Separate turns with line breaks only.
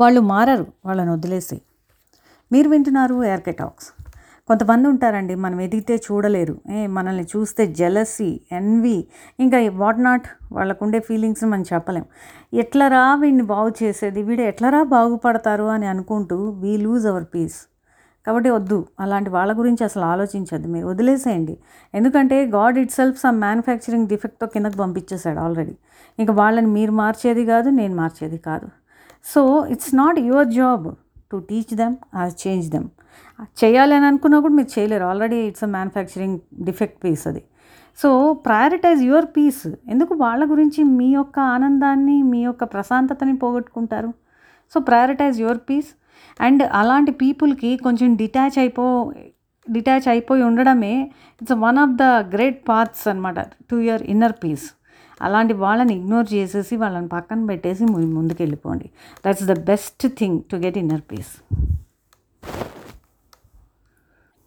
వాళ్ళు మారరు వాళ్ళని వదిలేసి. మీరు వింటున్నారు ఏర్కే టాక్స్. కొంతమంది ఉంటారండి మనం ఎదిగితే చూడలేరు. ఏ మనల్ని చూస్తే జెలసీ ఎన్వి ఇంకా వాట్ నాట్ వాళ్ళకు ఉండే ఫీలింగ్స్ మనం చెప్పలేం. ఎట్లరా వీడిని బాగు చేసేది వీడు ఎట్లరా బాగుపడతారు అని అనుకుంటూ వీ లూజ్ అవర్ పీస్ కాబట్టి వద్దు అలాంటి వాళ్ళ గురించి అసలు ఆలోచించద్దు మీరు వదిలేసేయండి. ఎందుకంటే God it self some manufacturing డిఫెక్ట్తో కిందకు పంపించేశాడు ఆల్రెడీ. ఇంకా వాళ్ళని మీరు మార్చేది కాదు నేను మార్చేది కాదు. So it's not your job to teach them or change them. చేయాలని అనుకున్నా కూడా మీరు చేయలేరు. Already it's a manufacturing defect piece అది. So prioritize your peace. ఎందుకు వాళ్ళ గురించి మీ యొక్క ఆనందాన్ని మీ యొక్క ప్రశాంతతని పోగొట్టుకుంటారు? So prioritise your peace. And అలాంటి పీపుల్కి కొంచెం డిటాచ్ అయిపో డిటాచ్ అయిపోయి ఉండడమే it's one of the great parts అనమాట టు యువర్ ఇన్నర్ పీస్. అలాంటి వాళ్ళని ఇగ్నోర్ చేసేసి వాళ్ళని పక్కన పెట్టేసి ముందుకు వెళ్ళిపోండి that's the best thing to get inner peace